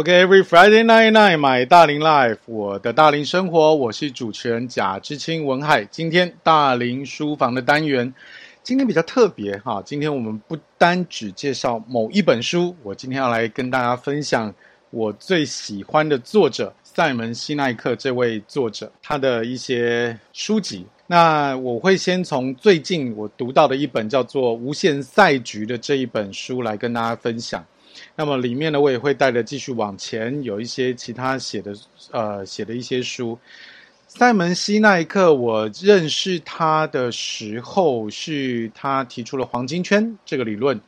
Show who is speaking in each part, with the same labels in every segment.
Speaker 1: OK，Every、Friday night night，买大龄 Life，我的大龄生活，我是主持人贾知青文海。今天大龄书房的单元，今天比较特别哈。今天我们不单只介绍某一本书，我今天要来跟大家分享我最喜欢的作者赛门西奈克这位作者他的一些书籍。那我会先从最近我读到的一本叫做《无限赛局》的这一本书来跟大家分享。那么里面呢，我也会带着继续往前，有一些其他写的呃写的一些书。塞门西奈克，我认识他的时候，是他提出了黄金圈这个理论，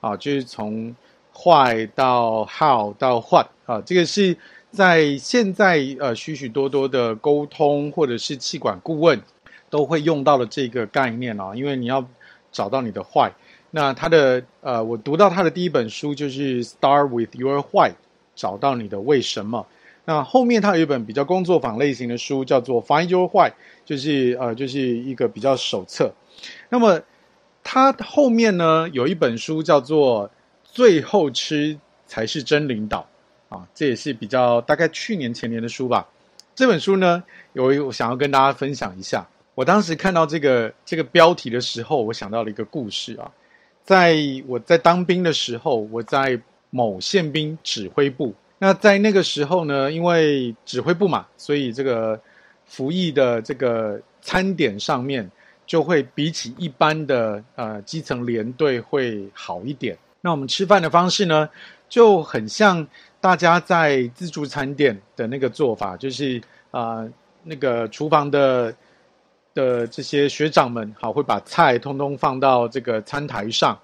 Speaker 1: 啊，就是从坏到 how 到坏啊，这个是在现在呃许许多多的沟通或者是气管顾问都会用到的这个概念啊，因为你要找到你的坏。那他的呃，我读到他的第一本书就是 Start with Your Why，找到你的为什么。那后面他有一本比较工作坊类型的书，叫做 Find Your Why，就是呃，就是一个比较手册。那么他后面呢有一本书叫做最后吃才是真领导啊，这也是比较大概去年前年的书吧。这本书呢，有我想要跟大家分享一下。我当时看到这个这个标题的时候，我想到了一个故事啊。在我在当兵的时候，我在某宪兵指挥部。那在那个时候呢，因为指挥部嘛，所以这个服役的这个餐点上面就会比起一般的呃基层连队会好一点。那我们吃饭的方式呢，就很像大家在自助餐店的那个做法，就是啊、那个厨房的。的这些学长们，好，会把菜通通放到这个餐台上，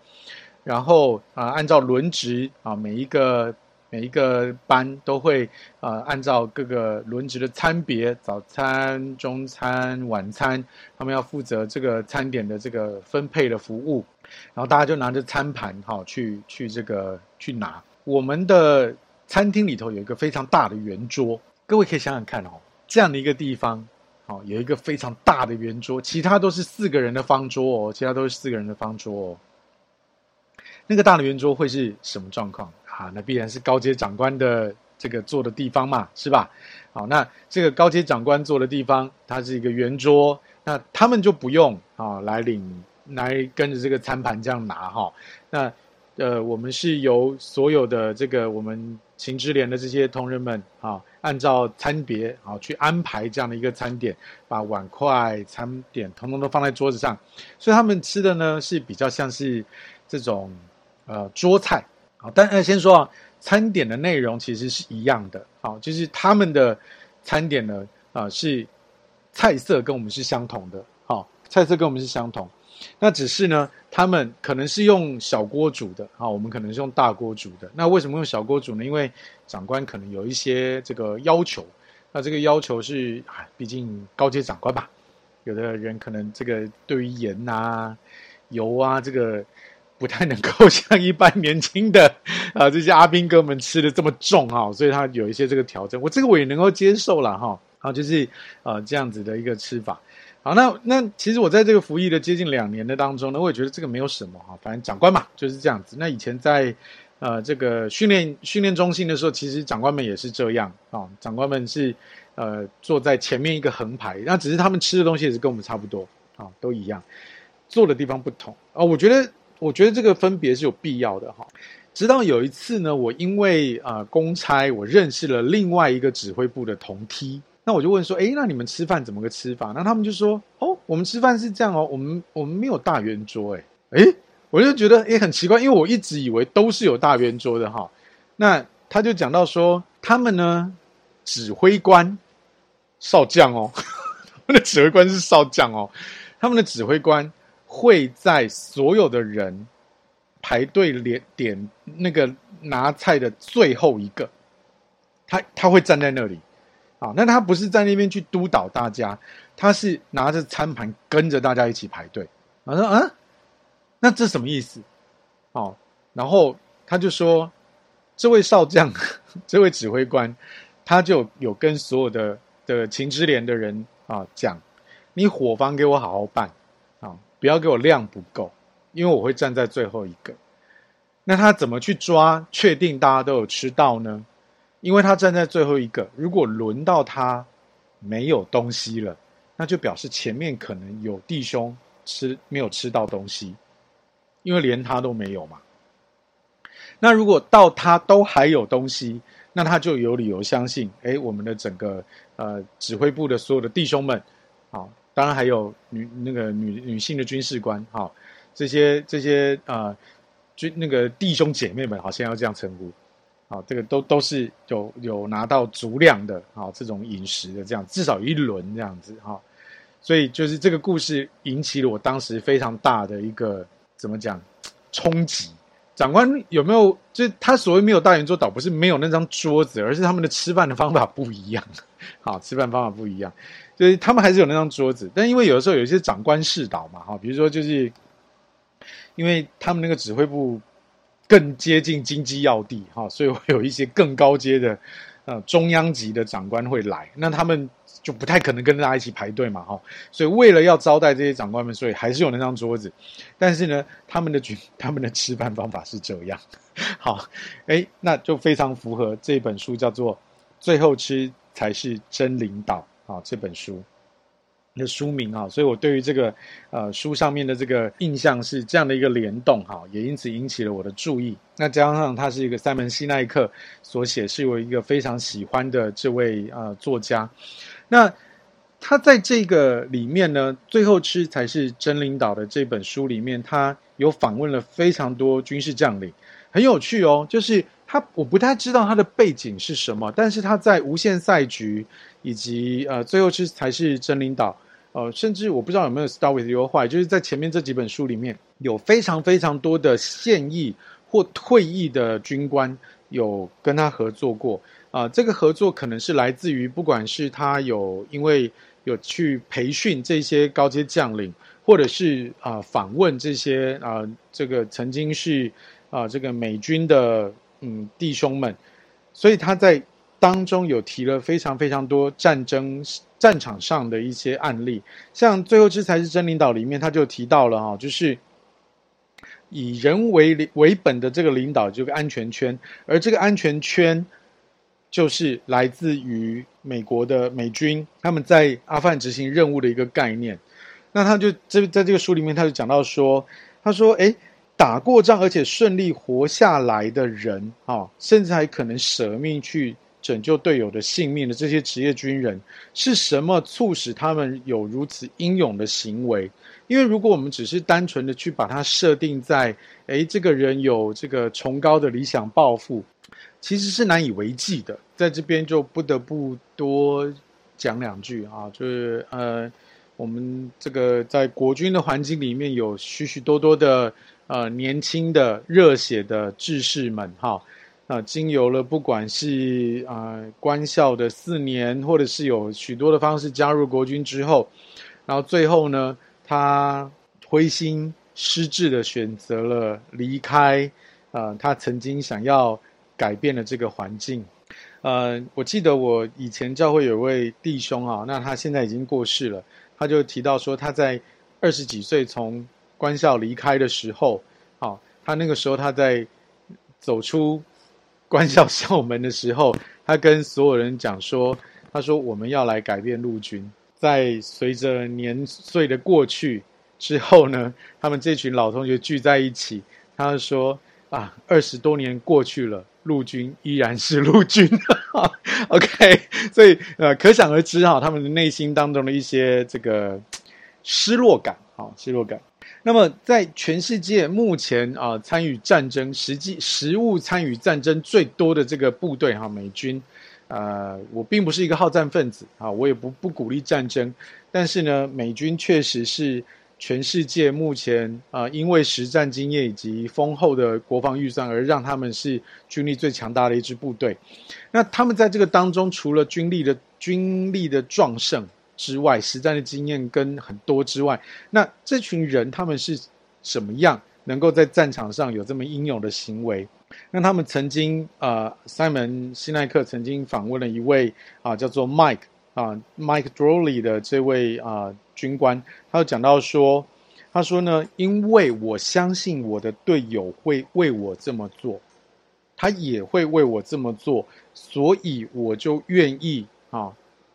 Speaker 1: 然后啊，按照轮值啊，每一个每一个班都会啊，按照各个轮值的餐别，早餐、中餐、晚餐，他们要负责这个餐点的这个分配的服务，然后大家就拿着餐盘，好，去去这个去拿。我们的餐厅里头有一个非常大的圆桌，各位可以想想看哦，这样的一个地方。好，有一个非常大的圆桌，其他都是四个人的方桌哦，其他都是四个人的方桌哦。那个大的圆桌会是什么状况啊？那必然是高阶长官的这个坐的地方嘛，是吧？好，那这个高阶长官坐的地方，它是一个圆桌，那他们就不用啊来领，来跟着这个餐盘这样拿哈。那呃，我们是由所有的这个我们秦之连的这些同仁们啊。按照餐别啊去安排这样的一个餐点，把碗筷、餐点统统都放在桌子上，所以他们吃的呢是比较像是这种呃桌菜啊。但呃先说啊，餐点的内容其实是一样的，好，就是他们的餐点呢啊是菜色跟我们是相同的，好，菜色跟我们是相同。那只是呢，他们可能是用小锅煮的啊，我们可能是用大锅煮的。那为什么用小锅煮呢？因为长官可能有一些这个要求。那这个要求是啊，毕竟高阶长官吧，有的人可能这个对于盐啊、油啊，这个不太能够像一般年轻的 啊这些阿兵哥们吃的这么重哈，所以他有一些这个调整。我这个我也能够接受了哈。好，就是呃这样子的一个吃法。好，那那其实我在这个服役的接近两年的当中呢，我也觉得这个没有什么哈，反正长官嘛就是这样子。那以前在呃这个训练训练中心的时候，其实长官们也是这样啊，长官们是呃坐在前面一个横排，那只是他们吃的东西也是跟我们差不多啊，都一样，坐的地方不同啊。我觉得我觉得这个分别是有必要的哈。直到有一次呢，我因为啊公差，我认识了另外一个指挥部的同梯。那我就问说，哎，那你们吃饭怎么个吃法？那他们就说，哦，我们吃饭是这样哦，我们我们没有大圆桌，哎，哎，我就觉得也很奇怪，因为我一直以为都是有大圆桌的哈。那他就讲到说，他们呢，指挥官少将哦，他们的指挥官是少将哦，他们的指挥官会在所有的人排队连点那个拿菜的最后一个，他他会站在那里。啊，那他不是在那边去督导大家，他是拿着餐盘跟着大家一起排队。我说啊，那这什么意思？哦，然后他就说，这位少将，这位指挥官，他就有跟所有的的秦之莲的人啊讲，你伙房给我好好办，不要给我量不够，因为我会站在最后一个。那他怎么去抓，确定大家都有吃到呢？因为他站在最后一个，如果轮到他没有东西了，那就表示前面可能有弟兄吃没有吃到东西，因为连他都没有嘛。那如果到他都还有东西，那他就有理由相信，哎，我们的整个呃指挥部的所有的弟兄们，当然还有女那个女女性的军事官，哈，这些这些啊军、那个弟兄姐妹们，好像要这样称呼，好，这个都都是有有拿到足量的，好这种饮食的这样，至少一轮这样子，哈，所以就是这个故事引起了我当时非常大的一个怎么讲冲击。长官有没有？就是他所谓没有大圆桌，倒不是没有那张桌子，而是他们的吃饭的方法不一样。好，吃饭方法不一样，就是他们还是有那张桌子，但因为有的时候有一些长官视导嘛，哈，比如说就是因为他们那个指挥部更接近经济要地，哈，所以会有一些更高阶的呃中央级的长官会来，那他们。就不太可能跟大家一起排队嘛，哈，所以为了要招待这些长官们，所以还是有那张桌子。但是呢，他们的军他们的吃饭方法是这样，好，诶，那就非常符合这本书叫做《最后吃才是真领导》啊，这本书的书名啊，所以我对于这个呃书上面的这个印象是这样的一个联动哈，也因此引起了我的注意。那加上他是一个塞门西奈克所写，是我一个非常喜欢的这位呃作家。那他在这个里面呢，最后吃才是真领导的这本书里面，他有访问了非常多军事将领，很有趣哦。就是他，我不太知道他的背景是什么，但是他在无限赛局以及呃最后是才是真领导，呃，甚至我不知道有没有 Start with Your Why，就是在前面这几本书里面有非常非常多的现役或退役的军官有跟他合作过。啊、这个合作可能是来自于，不管是他有因为有去培训这些高阶将领，或者是啊、访问这些啊、这个曾经是啊、这个美军的嗯弟兄们，所以他在当中有提了非常非常多战争战场上的一些案例，像最后吃才是真领导里面他就提到了哈，就是以人为为本的这个领导这个安全圈，而这个安全圈。就是来自于美国的美军，他们在阿富汗执行任务的一个概念。那他就这在这个书里面，他就讲到说，他说：“诶，打过仗而且顺利活下来的人啊，甚至还可能舍命去拯救队友的性命的这些职业军人，是什么促使他们有如此英勇的行为？因为如果我们只是单纯的去把它设定在，诶，这个人有这个崇高的理想抱负。”其实是难以为继的，在这边就不得不多讲两句啊，就是呃，我们这个在国军的环境里面有许许多多的呃年轻的热血的志士们哈，啊，经由了不管是啊、官校的四年，或者是有许多的方式加入国军之后，然后最后呢，他灰心失志的选择了离开，呃，他曾经想要。改变了这个环境，呃，我记得我以前教会有位弟兄啊，那他现在已经过世了，他就提到说他在二十几岁从官校离开的时候，好，他那个时候他在走出官校校门的时候，他跟所有人讲说，他说我们要来改变陆军，在随着年岁的过去之后呢，他们这群老同学聚在一起，他说啊，二十多年过去了。陆军依然是陆军，OK，所以呃，可想而知哈，他们的内心当中的一些这个失落感，好，失落感。那么，在全世界目前啊，参与战争、实际实物参与战争最多的这个部队哈，美军，呃，我并不是一个好战分子啊，我也不不鼓励战争，但是呢，美军确实是。全世界目前啊、因为实战经验以及丰厚的国防预算，而让他们是军力最强大的一支部队。那他们在这个当中，除了军力的军力的壮盛之外，实战的经验跟很多之外，那这群人他们是什么样，能够在战场上有这么英勇的行为？那他们曾经啊，塞门西奈克曾经访问了一位啊、叫做 Mike 啊、Mike Droley 的这位啊。军官，他有讲到说，他说呢，因为我相信我的队友会为我这么做，他也会为我这么做，所以我就愿意啊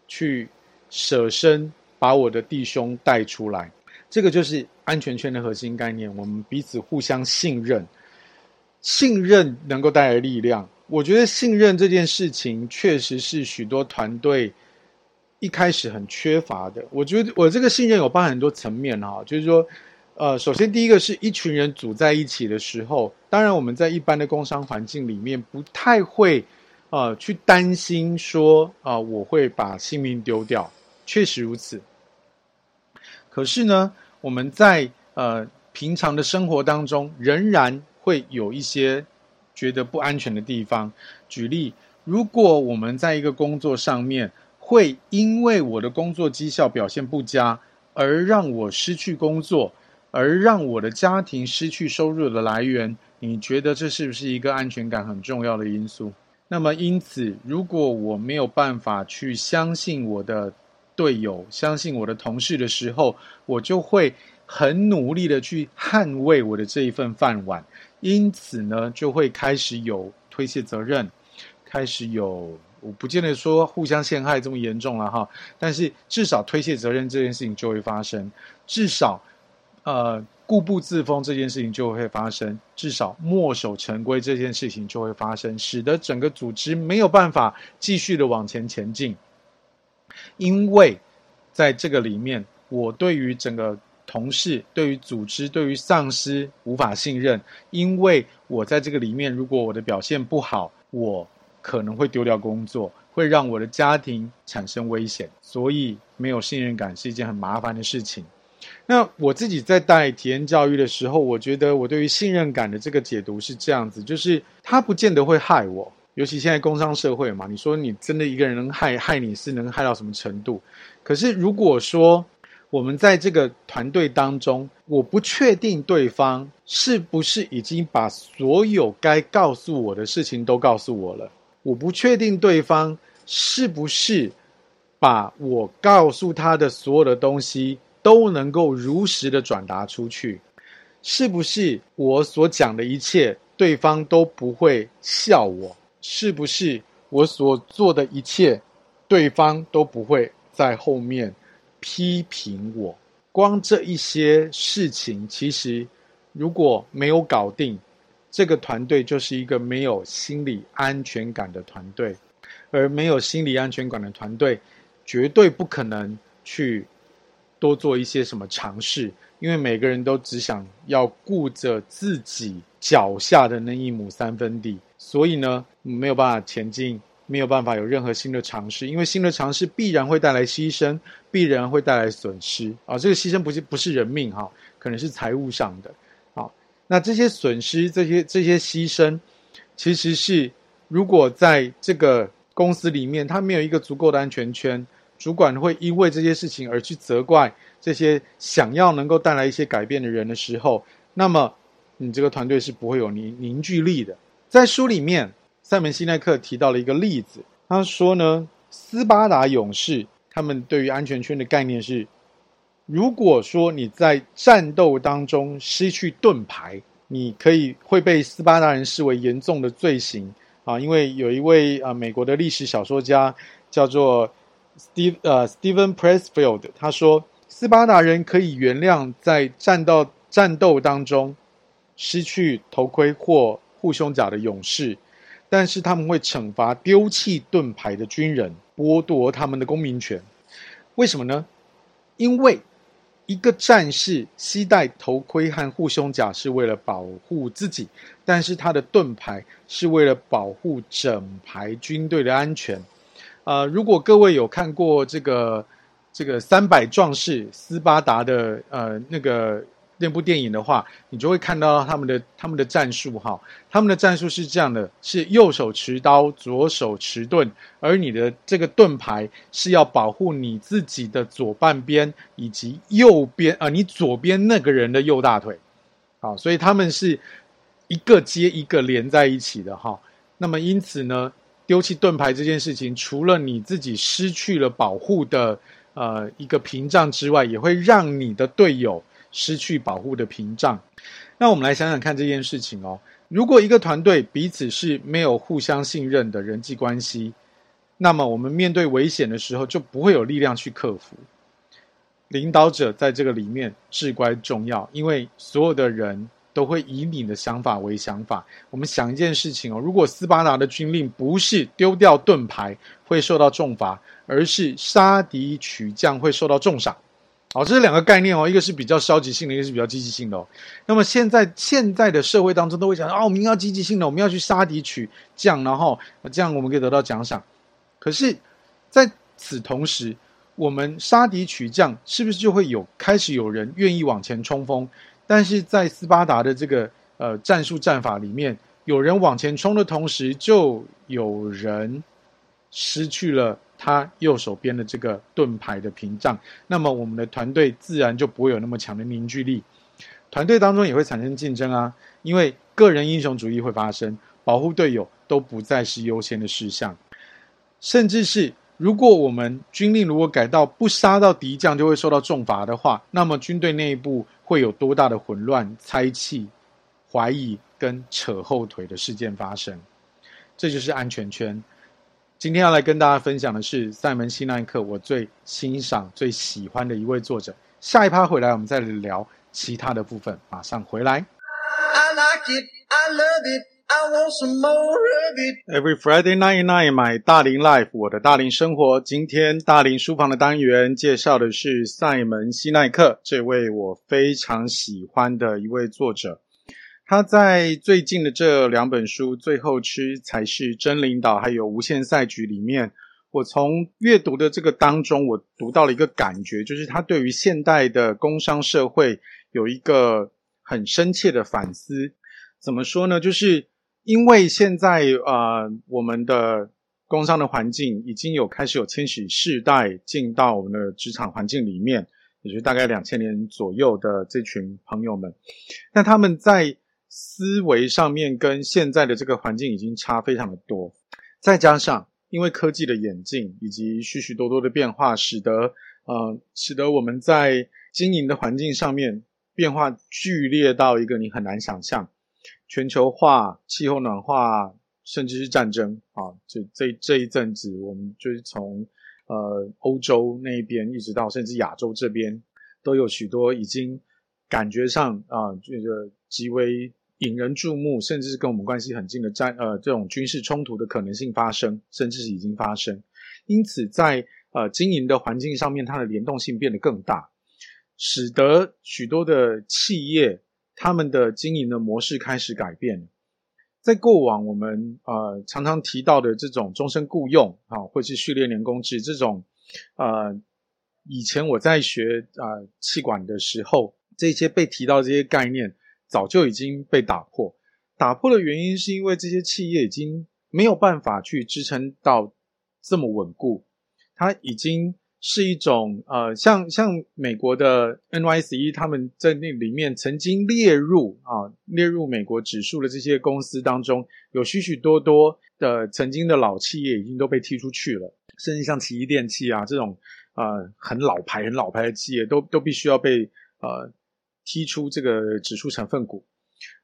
Speaker 1: 去舍身把我的弟兄带出来。这个就是安全圈的核心概念，我们彼此互相信任，信任能够带来力量。我觉得信任这件事情确实是许多团队一开始很缺乏的。我觉得我这个信任有包含很多层面哈，就是说，呃，首先第一个是一群人组在一起的时候，当然我们在一般的工商环境里面不太会呃去担心说啊，呃，我会把性命丢掉，确实如此。可是呢，我们在呃平常的生活当中，仍然会有一些觉得不安全的地方。举例，如果我们在一个工作上面，会因为我的工作绩效表现不佳，而让我失去工作，而让我的家庭失去收入的来源，你觉得这是不是一个安全感很重要的因素？那么，因此，如果我没有办法去相信我的队友，相信我的同事的时候，我就会很努力的去捍卫我的这一份饭碗，因此呢，就会开始有推卸责任，开始有，我不见得说互相陷害这么严重了哈，但是至少推卸责任这件事情就会发生，至少呃固步自封这件事情就会发生，至少墨守成规这件事情就会发生，使得整个组织没有办法继续的往前前进。因为在这个里面，我对于整个同事、对于组织、对于上司无法信任，因为我在这个里面，如果我的表现不好，我可能会丢掉工作，会让我的家庭产生危险，所以没有信任感是一件很麻烦的事情。那我自己在带体验教育的时候，我觉得我对于信任感的这个解读是这样子，就是它不见得会害我。尤其现在工商社会嘛，你说你真的一个人能害害你是能害到什么程度？可是如果说我们在这个团队当中，我不确定对方是不是已经把所有该告诉我的事情都告诉我了，我不确定对方是不是把我告诉他的所有的东西都能够如实的转达出去，是不是我所讲的一切对方都不会笑我？是不是我所做的一切，对方都不会在后面批评我？光这一些事情，其实如果没有搞定，这个团队就是一个没有心理安全感的团队。而没有心理安全感的团队，绝对不可能去多做一些什么尝试，因为每个人都只想要顾着自己脚下的那一亩三分地。所以呢，没有办法前进，没有办法有任何新的尝试，因为新的尝试必然会带来牺牲，必然会带来损失啊。这个牺牲不是不是人命哈，可能是财务上的。好，那这些损失，这些这些牺牲，其实是如果在这个公司里面，他没有一个足够的安全圈，主管会因为这些事情而去责怪这些想要能够带来一些改变的人的时候，那么你这个团队是不会有凝凝聚力的。在书里面，赛门西奈克提到了一个例子。他说呢，斯巴达勇士他们对于安全圈的概念是：如果说你在战斗当中失去盾牌，你可以会被斯巴达人视为严重的罪行啊。因为有一位啊美国的历史小说家叫做 Steve 呃 Steven Pressfield，他说斯巴达人可以原谅在战斗战斗当中失去头盔或护胸甲的勇士，但是他们会惩罚丢弃盾牌的军人，剥夺他们的公民权。为什么呢？因为一个战士携带头盔和护胸甲是为了保护自己，但是他的盾牌是为了保护整排军队的安全。呃，如果各位有看过这个这个三百壮士斯巴达的呃那个。那部电影的话，你就会看到他们的他们的战术哈，他们的战术是这样的：是右手持刀，左手持盾，而你的这个盾牌是要保护你自己的左半边以及右边啊、你左边那个人的右大腿。好，所以他们是一个接一个连在一起的哈。那么因此呢，丢弃盾牌这件事情，除了你自己失去了保护的呃一个屏障之外，也会让你的队友。失去保护的屏障，那我们来想想看这件事情哦。如果一个团队彼此是没有互相信任的人际关系，那么我们面对危险的时候就不会有力量去克服。领导者在这个里面至关重要，因为所有的人都会以你的想法为想法。我们想一件事情哦，如果斯巴达的军令不是丢掉盾牌会受到重罚，而是杀敌取将会受到重赏。好，这是两个概念哦，一个是比较消极性的，一个是比较积极性的哦。那么现在现在的社会当中都会讲啊，我们要积极性的，我们要去杀敌取将，然后这样我们可以得到奖赏。可是在此同时，我们杀敌取将，是不是就会有开始有人愿意往前冲锋？但是在斯巴达的这个呃战术战法里面，有人往前冲的同时，就有人失去了。他右手边的这个盾牌的屏障，那么我们的团队自然就不会有那么强的凝聚力，团队当中也会产生竞争啊，因为个人英雄主义会发生，保护队友都不再是优先的事项，甚至是如果我们军令如果改到不杀到敌将就会受到重罚的话，那么军队内部会有多大的混乱、猜忌、怀疑跟扯后腿的事件发生，这就是安全圈。今天要来跟大家分享的是赛门西奈克，我最欣赏、最喜欢的一位作者。下一趴回来，我们再聊其他的部分。马上回来。I like it, I love it, I want some more of it. Every Friday night night, my 大龄 life，我的大龄生活。今天大龄书房的单元介绍的是赛门西奈克，这位我非常喜欢的一位作者。他在最近的这两本书《最后吃才是真领导》还有《无限赛局》里面，我从阅读的这个当中，我读到了一个感觉，就是他对于现代的工商社会有一个很深切的反思。怎么说呢？就是因为现在呃，我们的工商的环境已经有开始有千禧世代进到我们的职场环境里面，也就是大概两千年左右的这群朋友们，那他们在思维上面跟现在的这个环境已经差非常的多，再加上因为科技的演进以及许许多多的变化，使得呃使得我们在经营的环境上面变化剧烈到一个你很难想象，全球化、气候暖化，甚至是战争啊，就这这一阵子，我们就是从呃欧洲那一边一直到甚至亚洲这边，都有许多已经感觉上啊这个极为。引人注目，甚至是跟我们关系很近的战呃这种军事冲突的可能性发生，甚至是已经发生。因此在，呃经营的环境上面，它的联动性变得更大，使得许多的企业他们的经营的模式开始改变。在过往我们呃常常提到的这种终身雇佣啊，或是序列年工制这种，呃以前我在学啊气管的时候，这些被提到这些概念。早就已经被打破，打破的原因是因为这些企业已经没有办法去支撑到这么稳固，它已经是一种呃，像像美国的 NYSE 他们在那里面曾经列入啊列入美国指数的这些公司当中，有许许多多的曾经的老企业已经都被踢出去了，甚至像奇异电器啊这种呃很老牌很老牌的企业都都必须要被呃。踢出这个指数成分股，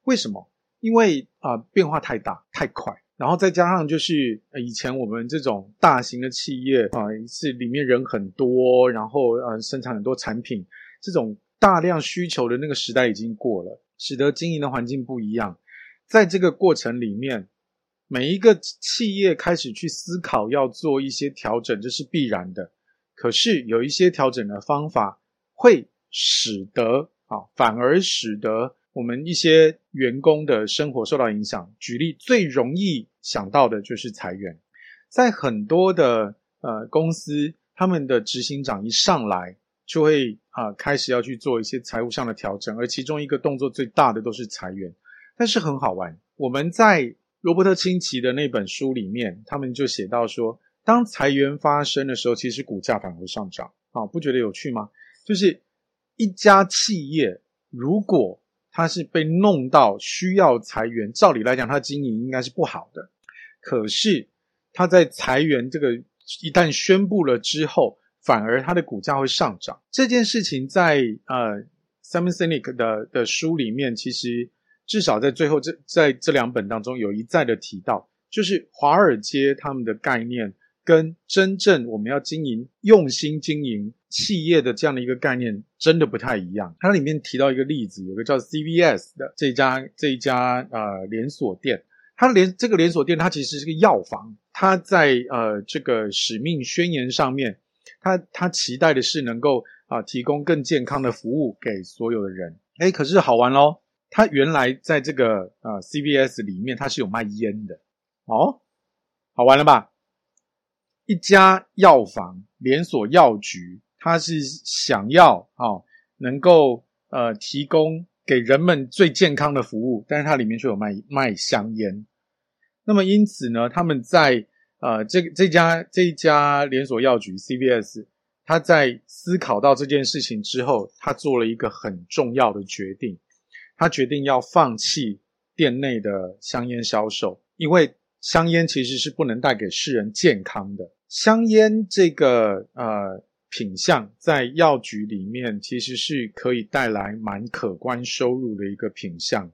Speaker 1: 为什么？因为啊、变化太大太快，然后再加上就是以前我们这种大型的企业啊、是里面人很多，然后呃生产很多产品，这种大量需求的那个时代已经过了，使得经营的环境不一样。在这个过程里面，每一个企业开始去思考要做一些调整，这是必然的。可是有一些调整的方法会使得。啊，反而使得我们一些员工的生活受到影响。举例最容易想到的就是裁员，在很多的呃公司，他们的执行长一上来就会啊开始要去做一些财务上的调整，而其中一个动作最大的都是裁员。但是很好玩，我们在罗伯特清崎的那本书里面，他们就写到说，当裁员发生的时候，其实股价反而上涨。啊，不觉得有趣吗？就是。一家企业如果它是被弄到需要裁员，照理来讲，它经营应该是不好的。可是它在裁员这个一旦宣布了之后，反而它的股价会上涨。这件事情在呃 Simon Sinek 的的书里面，其实至少在最后这在这两本当中有一再的提到，就是华尔街他们的概念跟真正我们要经营、用心经营企业的这样的一个概念真的不太一样。它里面提到一个例子，有个叫 CVS 的这家这一家呃连锁店，它连这个连锁店它其实是个药房，它在呃这个使命宣言上面，它它期待的是能够啊、提供更健康的服务给所有的人。诶，可是好玩咯。它原来在这个呃 CVS 里面，它是有卖烟的哦，好玩了吧？一家药房连锁药局，它是想要哦能够呃提供给人们最健康的服务，但是它里面却有卖卖香烟。那么因此呢，他们在呃这这家这一家连锁药局 CVS，他在思考到这件事情之后，他做了一个很重要的决定。他决定要放弃店内的香烟销售，因为香烟其实是不能带给世人健康的。香烟这个呃品项在药局里面其实是可以带来蛮可观收入的一个品项，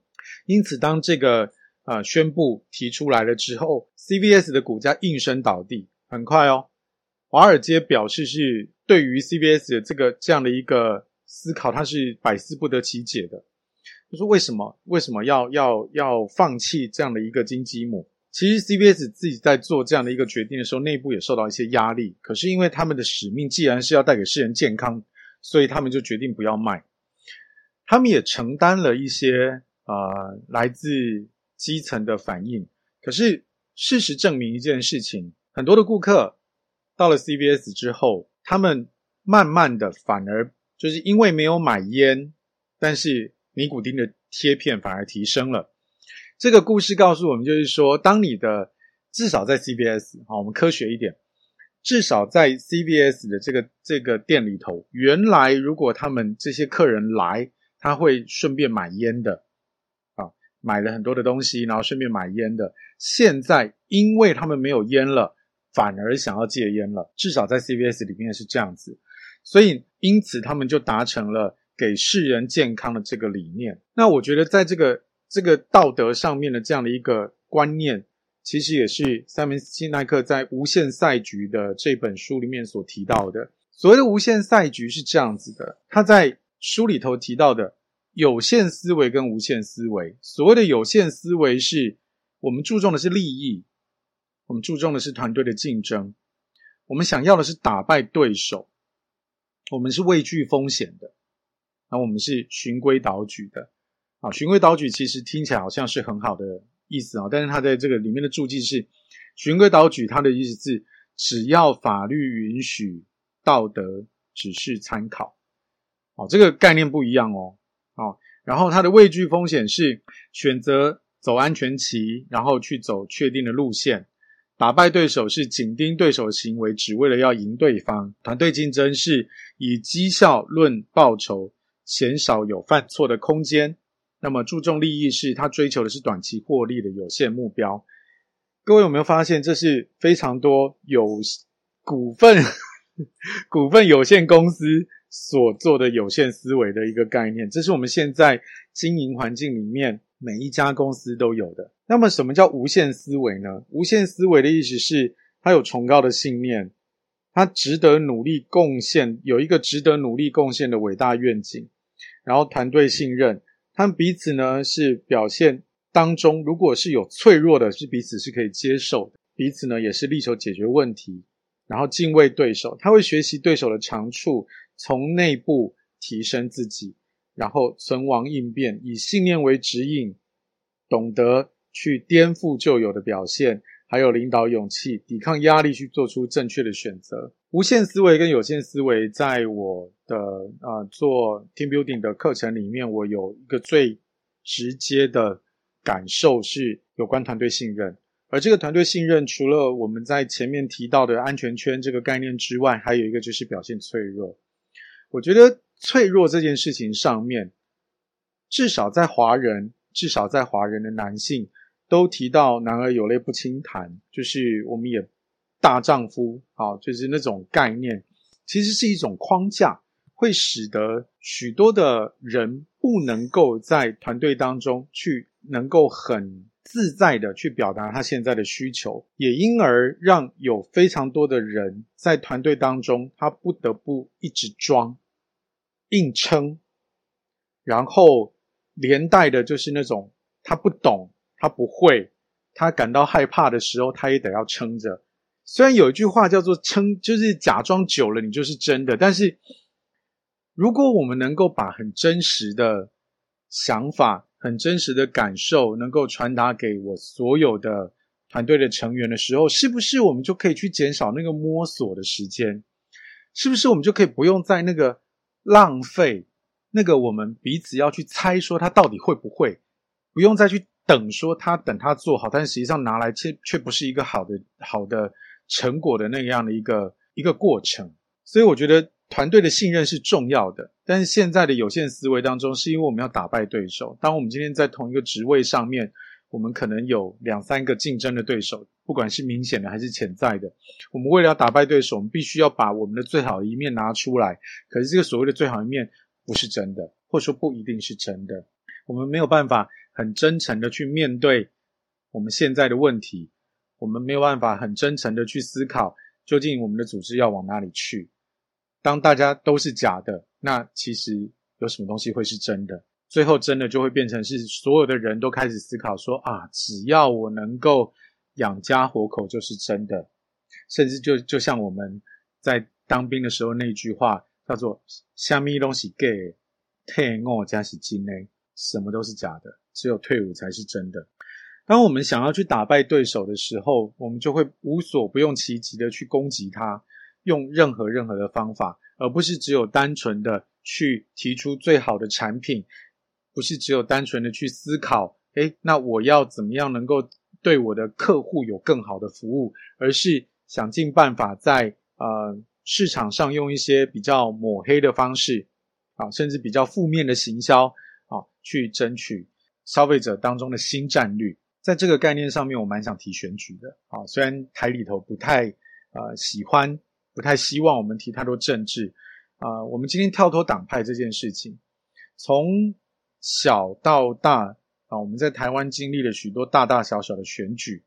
Speaker 1: 因此当这个呃宣布提出来了之后，CVS 的股价应声倒地，很快哦。华尔街表示是对于 CVS 的这个这样的一个思考，它是百思不得其解的。就说为什么为什么要要要放弃这样的一个金鸡母？其实 CVS 自己在做这样的一个决定的时候，内部也受到一些压力。可是因为他们的使命既然是要带给世人健康，所以他们就决定不要卖。他们也承担了一些呃来自基层的反应。可是事实证明一件事情，很多的顾客到了 CVS 之后，他们慢慢的反而就是因为没有买烟，但是。尼古丁的贴片反而提升了。这个故事告诉我们，就是说，当你的至少在 C B S 好，我们科学一点，至少在 C B S 的这个这个店里头，原来如果他们这些客人来，他会顺便买烟的，啊，买了很多的东西，然后顺便买烟的。现在因为他们没有烟了，反而想要戒烟了。至少在 C B S 里面是这样子，所以因此他们就达成了。给世人健康的这个理念，那我觉得在这个这个道德上面的这样的一个观念，其实也是塞门斯奈克在《无限赛局》的这本书里面所提到的。所谓的无限赛局是这样子的，他在书里头提到的有限思维跟无限思维。所谓的有限思维是我们注重的是利益，我们注重的是团队的竞争，我们想要的是打败对手，我们是畏惧风险的。那我们是循规蹈矩的，啊，循规蹈矩其实听起来好像是很好的意思啊，但是它在这个里面的注记是循规蹈矩，它的意思是只要法律允许，道德只是参考，哦，这个概念不一样哦，哦，然后它的畏惧风险是选择走安全棋，然后去走确定的路线，打败对手是紧盯对手的行为，只为了要赢对方，团队竞争是以绩效论报酬。鲜少有犯错的空间，那么注重利益是他追求的是短期获利的有限目标。各位有没有发现，这是非常多有股份 股份有限公司所做的有限思维的一个概念？这是我们现在经营环境里面每一家公司都有的。那么什么叫无限思维呢？无限思维的意思是，他有崇高的信念，他值得努力贡献，有一个值得努力贡献的伟大愿景。然后团队信任，他们彼此呢是表现当中，如果是有脆弱的，是彼此是可以接受的。彼此呢也是力求解决问题，然后敬畏对手，他会学习对手的长处，从内部提升自己，然后存亡应变，以信念为指引，懂得去颠覆旧有的表现。还有领导勇气，抵抗压力，去做出正确的选择。无限思维跟有限思维，在我的啊、呃、做 team building 的课程里面，我有一个最直接的感受是有关团队信任。而这个团队信任，除了我们在前面提到的安全圈这个概念之外，还有一个就是表现脆弱。我觉得脆弱这件事情上面，至少在华人，至少在华人的男性。都提到男儿有泪不轻弹，就是我们也大丈夫，好，就是那种概念，其实是一种框架，会使得许多的人不能够在团队当中去能够很自在的去表达他现在的需求，也因而让有非常多的人在团队当中，他不得不一直装、硬撑，然后连带的就是那种他不懂、他不会、他感到害怕的时候，他也得要撑着。虽然有一句话叫做“撑”，就是假装久了你就是真的，但是如果我们能够把很真实的想法，很真实的感受能够传达给我所有的团队的成员的时候，是不是我们就可以去减少那个摸索的时间？是不是我们就可以不用在那个浪费那个我们彼此要去猜说他到底会不会，不用再去等说他等他做好，但实际上拿来却却不是一个好的好的成果的那样的一个一个过程。所以我觉得。团队的信任是重要的，但是现在的有限思维当中，是因为我们要打败对手。当我们今天在同一个职位上面，我们可能有两三个竞争的对手，不管是明显的还是潜在的。我们为了要打败对手，我们必须要把我们的最好的一面拿出来。可是这个所谓的最好一面不是真的，或者说不一定是真的。我们没有办法很真诚的去面对我们现在的问题，我们没有办法很真诚的去思考，究竟我们的组织要往哪里去。当大家都是假的，那其实有什么东西会是真的？最后真的就会变成是所有的人都开始思考说啊，只要我能够养家活口就是真的。甚至就就像我们在当兵的时候那句话叫做“虾米东西给，退伍才是真的”，什么都是假的，只有退伍才是真的。当我们想要去打败对手的时候，我们就会无所不用其极的去攻击他。用任何任何的方法，而不是只有单纯的去提出最好的产品，不是只有单纯的去思考，诶，那我要怎么样能够对我的客户有更好的服务，而是想尽办法在呃市场上用一些比较抹黑的方式，啊，甚至比较负面的行销，啊，去争取消费者当中的新战略。在这个概念上面，我蛮想提选举的，啊，虽然台里头不太呃喜欢。不太希望我们提太多政治，啊、我们今天跳脱党派这件事情，从小到大啊，我们在台湾经历了许多大大小小的选举，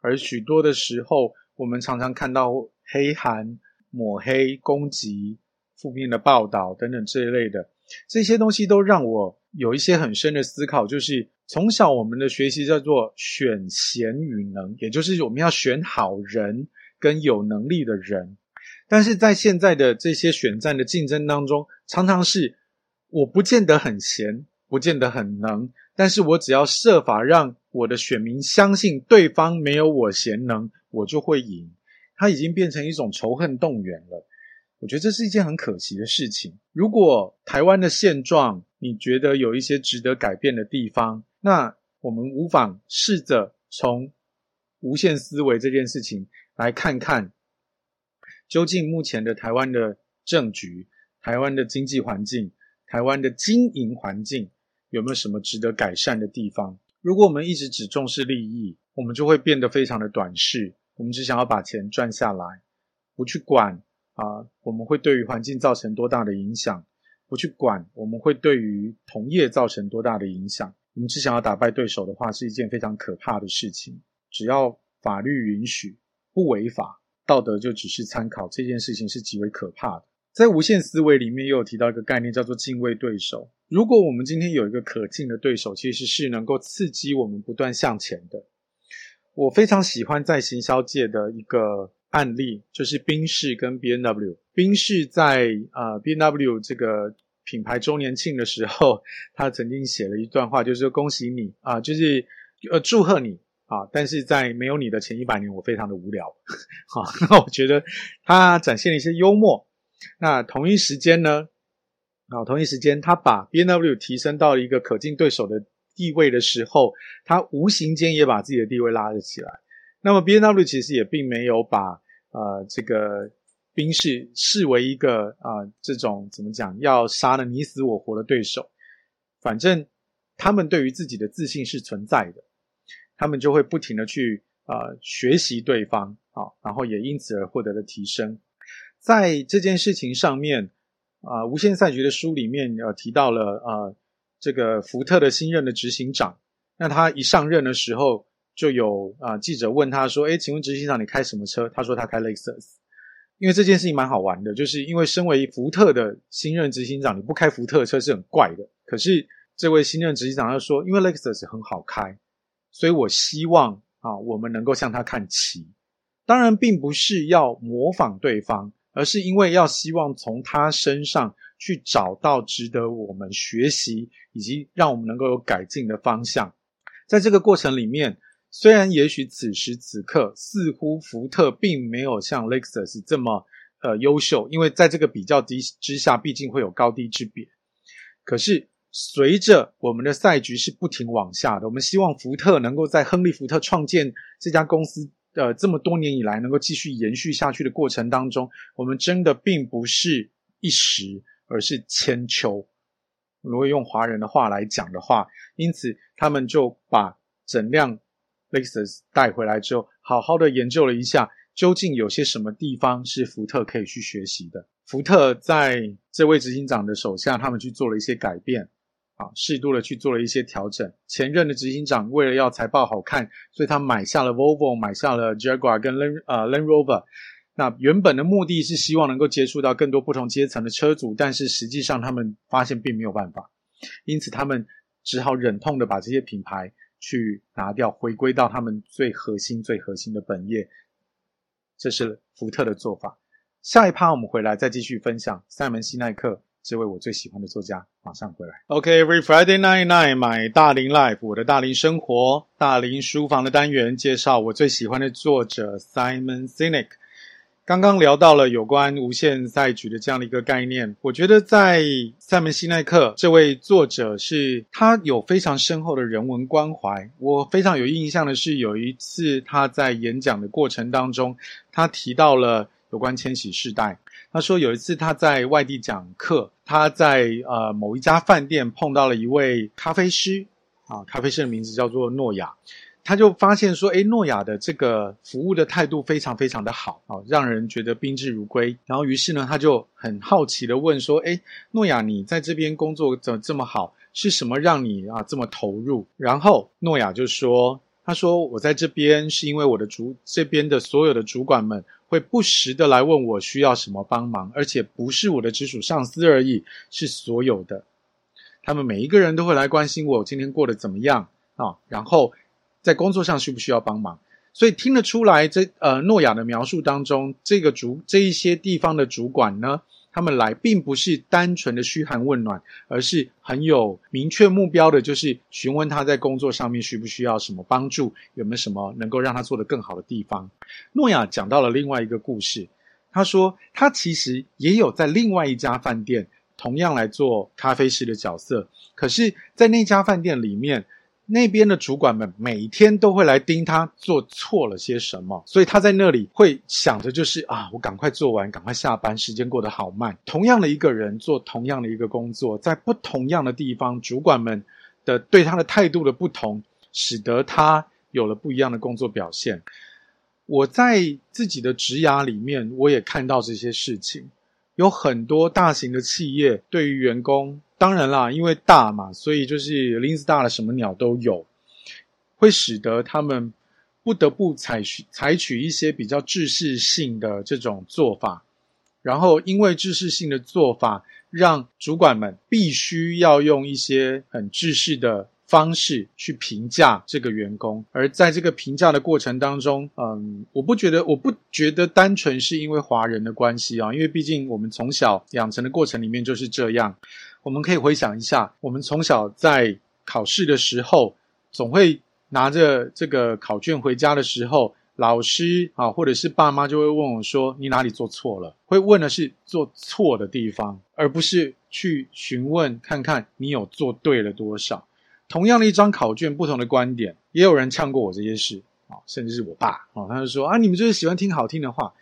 Speaker 1: 而许多的时候，我们常常看到黑函、抹黑、攻击、负面的报道等等这一类的，这些东西都让我有一些很深的思考，就是从小我们的学习叫做选贤与能，也就是我们要选好人跟有能力的人。但是在现在的这些选战的竞争当中，常常是我不见得很闲，不见得很能，但是我只要设法让我的选民相信对方没有我贤能，我就会赢。它已经变成一种仇恨动员了。我觉得这是一件很可惜的事情。如果台湾的现状你觉得有一些值得改变的地方，那我们无妨试着从无限思维这件事情来看看。究竟目前的台湾的政局、台湾的经济环境、台湾的经营环境有没有什么值得改善的地方？如果我们一直只重视利益，我们就会变得非常的短视。我们只想要把钱赚下来，不去管啊，我们会对于环境造成多大的影响？不去管我们会对于同业造成多大的影响？我们只想要打败对手的话，是一件非常可怕的事情。只要法律允许，不违法。道德就只是参考，这件事情是极为可怕的。在无限思维里面，又有提到一个概念，叫做敬畏对手。如果我们今天有一个可敬的对手，其实是能够刺激我们不断向前的。我非常喜欢在行销界的一个案例，就是宾士跟 B N W。宾士在啊、呃、B N W 这个品牌周年庆的时候，他曾经写了一段话，就是恭喜你啊、就是呃祝贺你。啊！但是在没有你的前一百年，我非常的无聊。好，那我觉得他展现了一些幽默。那同一时间呢，啊，同一时间他把 BMW 提升到了一个可敬对手的地位的时候，他无形间也把自己的地位拉了起来。那么 BMW 其实也并没有把呃这个兵士视为一个啊、这种怎么讲要杀得你死我活的对手。反正他们对于自己的自信是存在的。他们就会不停的去呃学习对方啊，然后也因此而获得了提升。在这件事情上面，啊、无限赛局的书里面呃提到了呃这个福特的新任的执行长，那他一上任的时候就有啊、记者问他说，诶，请问执行长你开什么车？他说他开 Lexus。因为这件事情蛮好玩的，就是因为身为福特的新任执行长，你不开福特车是很怪的。可是这位新任执行长他说，因为 Lexus 很好开，所以我希望啊，我们能够向他看齐。当然，并不是要模仿对方，而是因为要希望从他身上去找到值得我们学习，以及让我们能够有改进的方向。在这个过程里面。虽然也许此时此刻，似乎福特并没有像 Lexus 这么呃优秀，因为在这个比较之之下，毕竟会有高低之别。可是随着我们的赛局是不停往下的，我们希望福特能够在亨利·福特创建这家公司呃这么多年以来，能够继续延续下去的过程当中，我们真的并不是一时，而是千秋。如果用华人的话来讲的话，因此他们就把整辆。Lexus 带回来之后，好好的研究了一下，究竟有些什么地方是福特可以去学习的。福特在这位执行长的手下，他们去做了一些改变，啊，适度的去做了一些调整。前任的执行长为了要财报好看，所以他买下了 Volvo，买下了 Jaguar 跟 Len 呃 Land Rover。那原本的目的是希望能够接触到更多不同阶层的车主，但是实际上他们发现并没有办法，因此他们只好忍痛的把这些品牌。去拿掉，回归到他们最核心、最核心的本业，这是福特的做法。下一趴我们回来再继续分享赛门西奈克这位我最喜欢的作家。马上回来。OK，Every Friday night night，买大龄 Life，我的大龄生活，大龄书房的单元，介绍我最喜欢的作者 Simon Sinek。刚刚聊到了有关无限赛局的这样的一个概念，我觉得在赛门西奈克这位作者是他有非常深厚的人文关怀。我非常有印象的是，有一次他在演讲的过程当中，他提到了有关千禧世代。他说有一次他在外地讲课，他在呃某一家饭店碰到了一位咖啡师，啊，咖啡师的名字叫做诺亚。他就发现说，诶，诺亚的这个服务的态度非常非常的好啊，让人觉得宾至如归。然后于是呢，他就很好奇的问说，诶，诺亚，你在这边工作怎么这么好？是什么让你啊这么投入？然后诺亚就说，他说我在这边是因为我的主这边的所有的主管们会不时的来问我需要什么帮忙，而且不是我的直属上司而已，是所有的，他们每一个人都会来关心我今天过得怎么样啊，然后。在工作上需不需要帮忙？所以听得出来，这呃诺亚的描述当中，这个主这一些地方的主管呢，他们来并不是单纯的嘘寒问暖，而是很有明确目标的，就是询问他在工作上面需不需要什么帮助，有没有什么能够让他做得更好的地方。诺亚讲到了另外一个故事，他说他其实也有在另外一家饭店同样来做咖啡师的角色，可是，在那家饭店里面。那边的主管们每天都会来盯他做错了些什么，所以他在那里会想着就是啊，我赶快做完，赶快下班，时间过得好慢。同样的一个人做同样的一个工作，在不同样的地方，主管们的对他的态度的不同，使得他有了不一样的工作表现。我在自己的职涯里面，我也看到这些事情，有很多大型的企业对于员工。当然啦，因为大嘛，所以就是林子大了，什么鸟都有，会使得他们不得不采取采取一些比较制式性的这种做法。然后，因为制式性的做法，让主管们必须要用一些很制式的方式去评价这个员工。而在这个评价的过程当中，嗯，我不觉得，我不觉得单纯是因为华人的关系啊，因为毕竟我们从小养成的过程里面就是这样。我们可以回想一下，我们从小在考试的时候，总会拿着这个考卷回家的时候，老师啊，或者是爸妈就会问我说：“你哪里做错了？”会问的是做错的地方，而不是去询问看看你有做对了多少。同样的一张考卷，不同的观点，也有人呛过我这些事啊，甚至是我爸啊，他就说：“啊，你们就是喜欢听好听的话，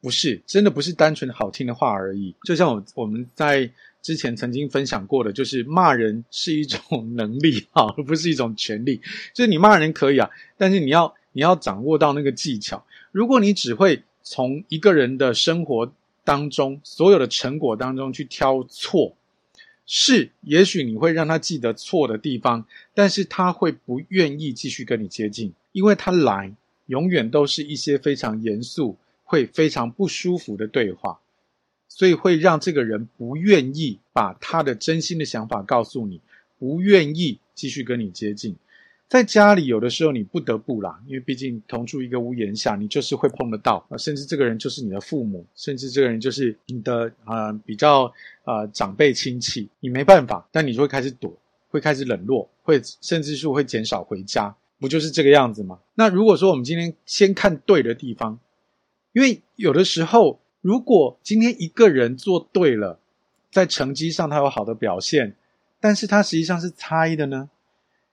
Speaker 1: 不是真的不是单纯的好听的话而已。”就像我我们在。之前曾经分享过的，就是骂人是一种能力啊，而不是一种权利。就是你骂人可以啊，但是你要你要掌握到那个技巧。如果你只会从一个人的生活当中，所有的成果当中去挑错。是，也许你会让他记得错的地方，但是他会不愿意继续跟你接近，因为他来永远都是一些非常严肃、会非常不舒服的对话，所以会让这个人不愿意把他的真心的想法告诉你，不愿意继续跟你接近。在家里，有的时候你不得不啦，因为毕竟同住一个屋檐下，你就是会碰得到啊，甚至这个人就是你的父母，甚至这个人就是你的呃比较呃长辈亲戚，你没办法，但你就会开始躲，会开始冷落，会甚至是会减少回家，不就是这个样子吗？那如果说我们今天先看对的地方，因为有的时候，如果今天一个人做对了，在成绩上他有好的表现，但是他实际上是猜的呢？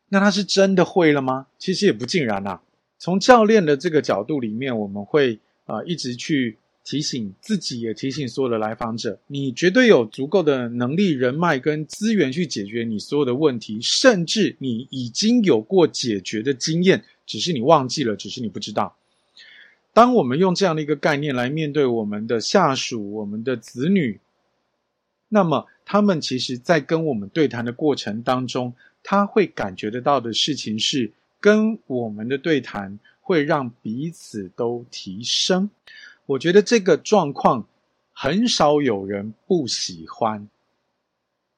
Speaker 1: 那他是真的会了吗？其实也不尽然啊。从教练的这个角度里面，我们会啊、一直去提醒自己，也提醒所有的来访者：你绝对有足够的能力、人脉跟资源去解决你所有的问题，甚至你已经有过解决的经验，只是你忘记了，只是你不知道。当我们用这样的一个概念来面对我们的下属、我们的子女，那么他们其实在跟我们对谈的过程当中。他会感觉得到的事情是，跟我们的对谈会让彼此都提升。我觉得这个状况很少有人不喜欢，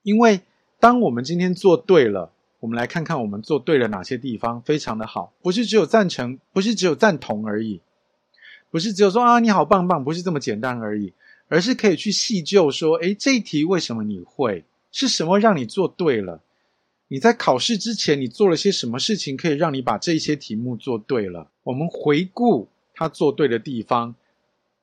Speaker 1: 因为当我们今天做对了，我们来看看我们做对了哪些地方非常的好，不是只有赞成，不是只有赞同而已，不是只有说啊你好棒棒，不是这么简单而已，而是可以去细究说，诶，这一题为什么你会？是什么让你做对了？你在考试之前，你做了些什么事情，可以让你把这些题目做对了？我们回顾他做对的地方，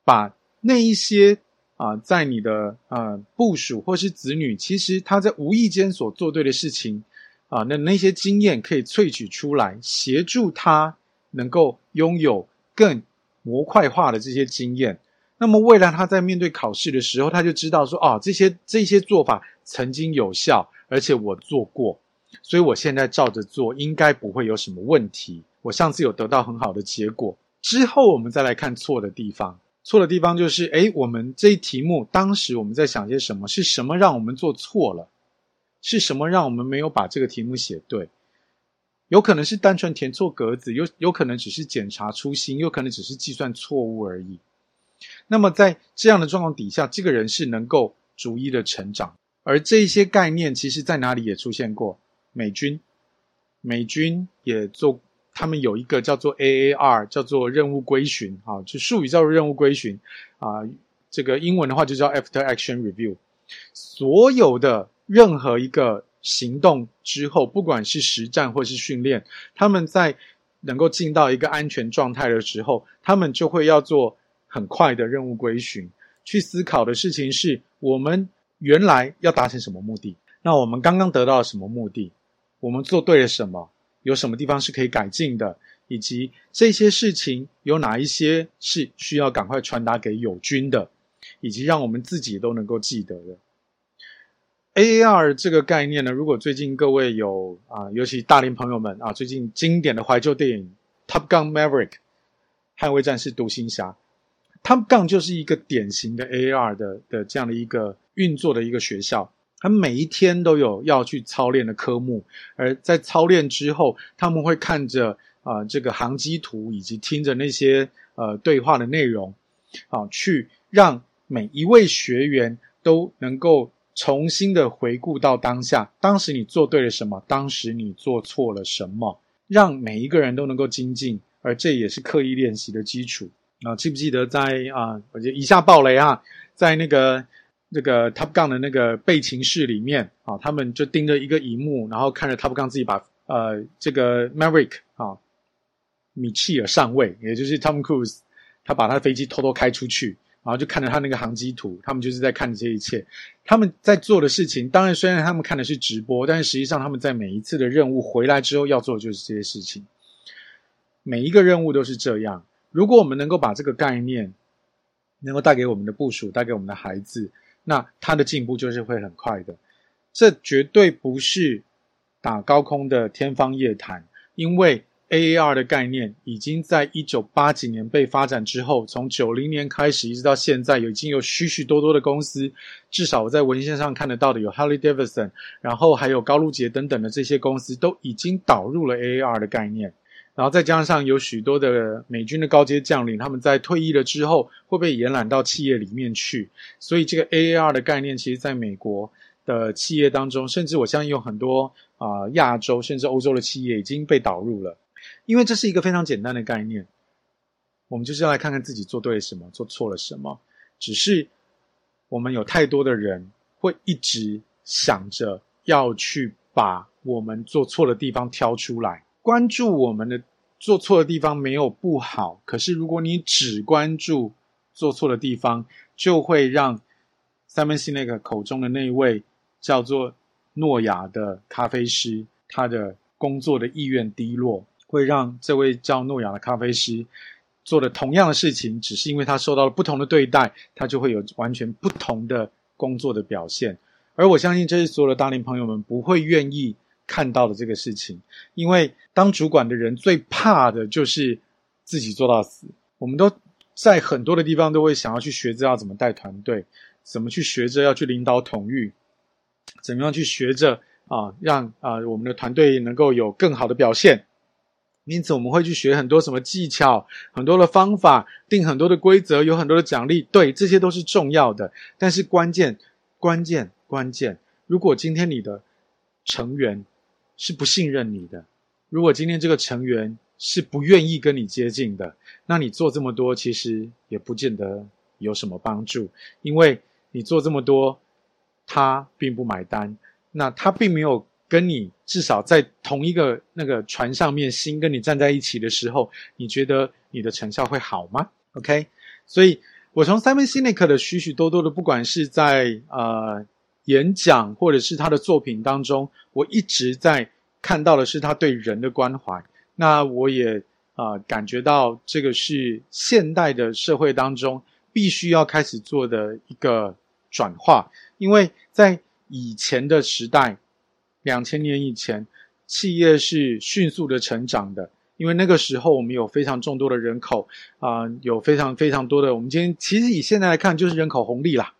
Speaker 1: 把那一些啊、在你的呃部署或是子女，其实他在无意间所做对的事情啊、那那些经验可以萃取出来，协助他能够拥有更模块化的这些经验。那么未来他在面对考试的时候，他就知道说，哦，这些这些做法曾经有效，而且我做过。所以我现在照着做，应该不会有什么问题。我上次有得到很好的结果。之后我们再来看错的地方。错的地方就是，诶，我们这一题目当时我们在想些什么？是什么让我们做错了？是什么让我们没有把这个题目写对？有可能是单纯填错格子，有有可能只是检查粗心，有可能只是计算错误而已。那么在这样的状况底下，这个人是能够逐一的成长。而这些概念，其实在哪里也出现过。美军，美军也做，他们有一个叫做 AAR，叫做任务归寻，啊，就术语叫做任务归寻，啊，这个英文的话就叫 After Action Review。所有的任何一个行动之后，不管是实战或是训练，他们在能够进到一个安全状态的时候，他们就会要做很快的任务归寻，去思考的事情是我们原来要达成什么目的，那我们刚刚得到了什么目的？我们做对了什么？有什么地方是可以改进的？以及这些事情有哪一些是需要赶快传达给友军的？以及让我们自己都能够记得的。AR 这个概念呢，如果最近各位有啊，尤其大龄朋友们啊，最近经典的怀旧电影《Top Gun Maverick》捍卫战士独行侠，Top Gun 就是一个典型的 AR 的的这样的一个运作的一个学校。他每一天都有要去操练的科目，而在操练之后，他们会看着啊、这个航机图，以及听着那些呃对话的内容，啊，去让每一位学员都能够重新的回顾到当下，当时你做对了什么，当时你做错了什么，让每一个人都能够精进，而这也是刻意练习的基础啊。记不记得在啊，我就一下爆雷啊，在那个。那个 Top Gun 的那个备勤室里面啊，他们就盯着一个荧幕，然后看着 Top Gun 自己把呃这个 Maverick 啊，米切尔上尉，也就是 Tom Cruise，他把他的飞机偷偷开出去，然后就看着他那个航机图，他们就是在看这一切。他们在做的事情，当然虽然他们看的是直播，但是实际上他们在每一次的任务回来之后要做的就是这些事情。每一个任务都是这样。如果我们能够把这个概念能够带给我们的部署，带给我们的孩子。那他的进步就是会很快的，这绝对不是打高空的天方夜谭，因为 AAR 的概念已经在一九八几年被发展之后，从九零年开始一直到现在，已经有许许多多的公司，至少我在文献上看得到的有 Harley Davidson，然后还有高露洁等等的这些公司都已经导入了 AAR 的概念，然后再加上有许多的美军的高阶将领，他们在退役了之后会被延揽到企业里面去，所以这个 AAR 的概念，其实在美国的企业当中，甚至我相信有很多啊、亚洲甚至欧洲的企业已经被导入了。因为这是一个非常简单的概念，我们就是要来看看自己做对了什么，做错了什么。只是我们有太多的人会一直想着要去把我们做错的地方挑出来，关注我们的做错的地方没有不好。可是如果你只关注做错的地方，就会让 Simon Sinek 口中的那位叫做诺亚的咖啡师，他的工作的意愿低落。会让这位叫诺亚的咖啡师做的同样的事情，只是因为他受到了不同的对待，他就会有完全不同的工作的表现。而我相信，这是所有的大龄朋友们不会愿意看到的这个事情，因为当主管的人最怕的就是自己做到死。我们都在很多的地方都会想要去学着要怎么带团队，怎么去学着要去领导统御，怎么样去学着啊，让啊我们的团队能够有更好的表现。因此，我们会去学很多什么技巧，很多的方法，定很多的规则，有很多的奖励。对，这些都是重要的。但是关键、关键、关键，如果今天你的成员是不信任你的，如果今天这个成员是不愿意跟你接近的，那你做这么多其实也不见得有什么帮助，因为你做这么多，他并不买单，那他并没有。跟你至少在同一个那个船上面，心跟你站在一起的时候，你觉得你的成效会好吗？OK，所以我从 Simon Sinek 的许许多多的，不管是在呃演讲或者是他的作品当中，我一直在看到的是他对人的关怀。那我也啊、呃、感觉到这个是现代的社会当中必须要开始做的一个转化，因为在以前的时代。两千年以前，企业是迅速的成长的，因为那个时候我们有非常众多的人口啊、有非常非常多的。我们今天其实以现在来看，就是人口红利啦，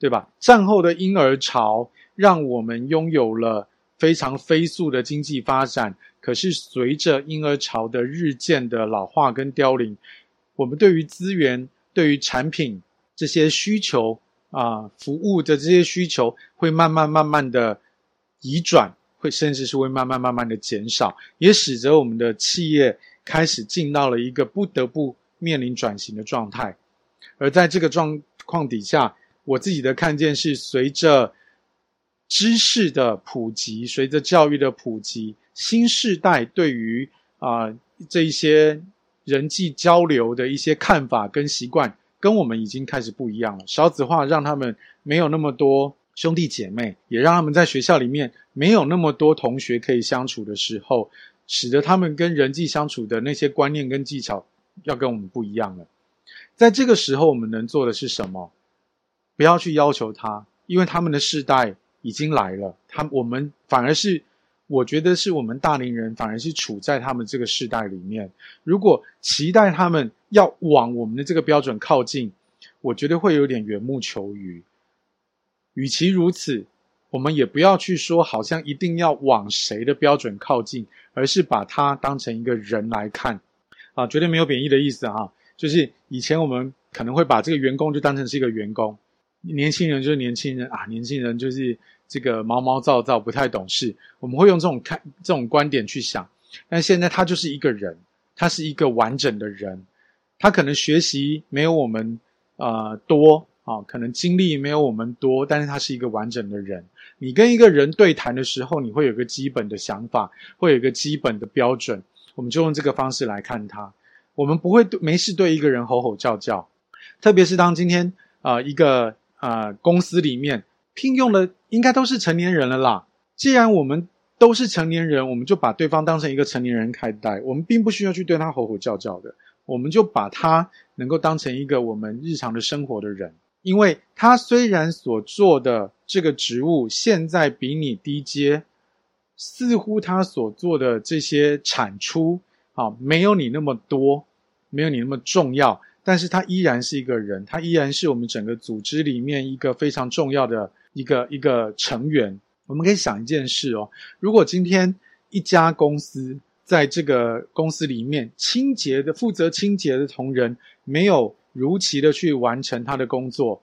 Speaker 1: 对吧？战后的婴儿潮让我们拥有了非常飞速的经济发展，可是随着婴儿潮的日渐的老化跟凋零，我们对于资源、对于产品这些需求啊、服务的这些需求会慢慢慢慢的。移转会，甚至是会慢慢慢慢的减少，也使得我们的企业开始进到了一个不得不面临转型的状态。而在这个状况底下，我自己的看见是，随着知识的普及，随着教育的普及，新世代对于啊、这一些人际交流的一些看法跟习惯，跟我们已经开始不一样了。少子化让他们没有那么多。兄弟姐妹也让他们在学校里面没有那么多同学可以相处的时候，使得他们跟人际相处的那些观念跟技巧要跟我们不一样了。在这个时候，我们能做的是什么？不要去要求他，因为他们的世代已经来了。他我们反而是，我觉得是我们大龄人反而是处在他们这个世代里面。如果期待他们要往我们的这个标准靠近，我觉得会有点缘木求鱼。与其如此，我们也不要去说好像一定要往谁的标准靠近，而是把他当成一个人来看，啊，绝对没有贬义的意思啊。就是以前我们可能会把这个员工就当成是一个员工，年轻人就是年轻人啊，年轻人就是这个毛毛躁躁不太懂事，我们会用这种看这种观点去想。但现在他就是一个人，他是一个完整的人，他可能学习没有我们呃多。啊，可能经历没有我们多，但是他是一个完整的人。你跟一个人对谈的时候，你会有个基本的想法，会有一个基本的标准。我们就用这个方式来看他。我们不会没事对一个人吼吼叫叫，特别是当今天啊、一个啊、呃、公司里面聘用的应该都是成年人了啦。既然我们都是成年人，我们就把对方当成一个成年人看待。我们并不需要去对他吼吼叫叫的，我们就把他能够当成一个我们日常的生活的人。因为他虽然所做的这个职务现在比你低阶，似乎他所做的这些产出啊，没有你那么多，没有你那么重要，但是他依然是一个人，他依然是我们整个组织里面一个非常重要的一个一个成员。我们可以想一件事哦，如果今天一家公司在这个公司里面，清洁的负责清洁的同仁没有如期的去完成他的工作，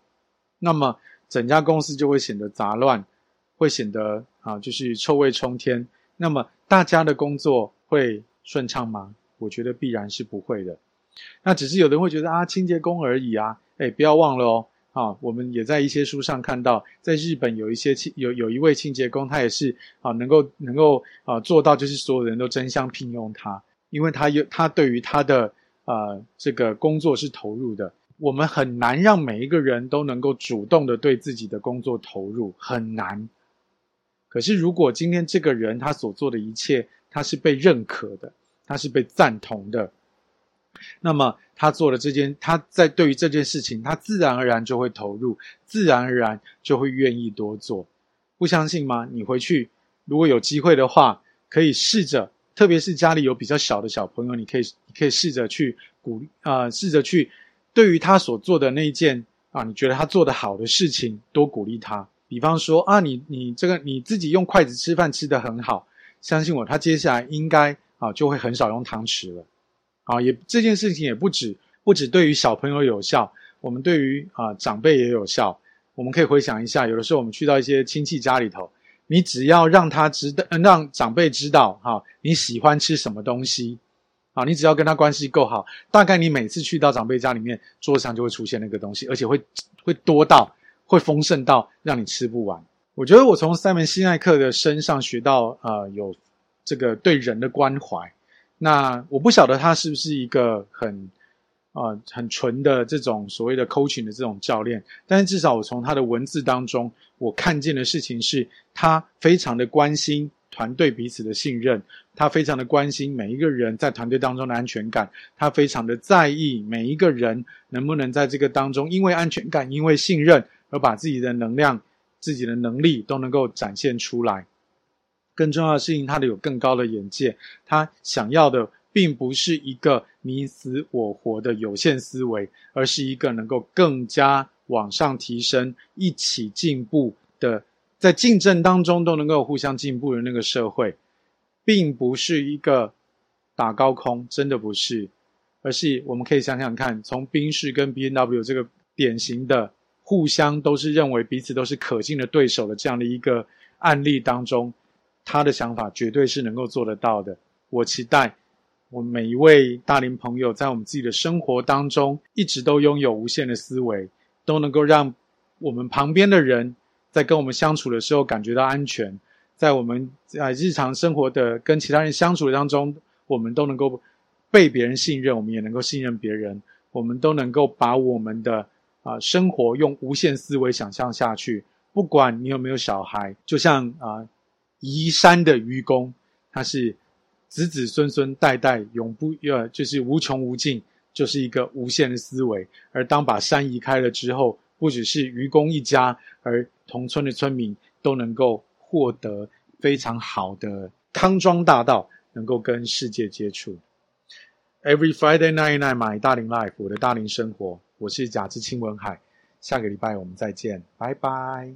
Speaker 1: 那么整家公司就会显得杂乱，会显得啊，就是臭味冲天。那么大家的工作会顺畅吗？我觉得必然是不会的。那只是有人会觉得啊，清洁工而已啊，诶，不要忘了哦。啊，我们也在一些书上看到，在日本有一些清有有一位清洁工，他也是啊，能够能够啊做到，就是所有人都争相聘用他，因为他有他对于他的啊这个工作是投入的。我们很难让每一个人都能够主动的对自己的工作投入，很难。可是如果今天这个人他所做的一切，他是被认可的，他是被赞同的。那么他做了这件，他在对于这件事情，他自然而然就会投入，自然而然就会愿意多做。不相信吗？你回去如果有机会的话，可以试着，特别是家里有比较小的小朋友，你可以，你可以试着去鼓励啊、试着去对于他所做的那一件啊，你觉得他做得好的事情，多鼓励他。比方说啊，你你这个你自己用筷子吃饭吃得很好，相信我，他接下来应该啊就会很少用汤匙了。啊，也这件事情也不止不止对于小朋友有效，我们对于啊长辈也有效。我们可以回想一下，有的时候我们去到一些亲戚家里头，你只要让他知道，让长辈知道哈、你喜欢吃什么东西，啊，你只要跟他关系够好，大概你每次去到长辈家里面，桌上就会出现那个东西，而且会会多到会丰盛到让你吃不完。我觉得我从赛门西奈克的身上学到呃，有这个对人的关怀。那我不晓得他是不是一个很啊、很纯的这种所谓的 coaching 的这种教练，但是至少我从他的文字当中，我看见的事情是他非常的关心团队彼此的信任，他非常的关心每一个人在团队当中的安全感，他非常的在意每一个人能不能在这个当中因为安全感、因为信任而把自己的能量、自己的能力都能够展现出来。更重要的事情，他的有更高的眼界，他想要的并不是一个你死我活的有限思维，而是一个能够更加往上提升、一起进步的，在竞争当中都能够互相进步的那个社会，并不是一个打高空，真的不是，而是我们可以想想看，从宾士跟 B N W 这个典型的互相都是认为彼此都是可敬的对手的这样的一个案例当中。他的想法绝对是能够做得到的。我期待我们每一位大龄朋友在我们自己的生活当中，一直都拥有无限的思维，都能够让我们旁边的人在跟我们相处的时候感觉到安全，在我们在日常生活的跟其他人相处当中，我们都能够被别人信任，我们也能够信任别人，我们都能够把我们的啊生活用无限思维想象下去。不管你有没有小孩，就像啊。移山的愚公，他是子子孙孙代代永不呃，就是无穷无尽，就是一个无限的思维。而当把山移开了之后，不只是愚公一家，而同村的村民都能够获得非常好的康庄大道，能够跟世界接触。Every Friday night night my 大龄 life，我的大龄生活，我是贾志清文海，下个礼拜我们再见，拜拜。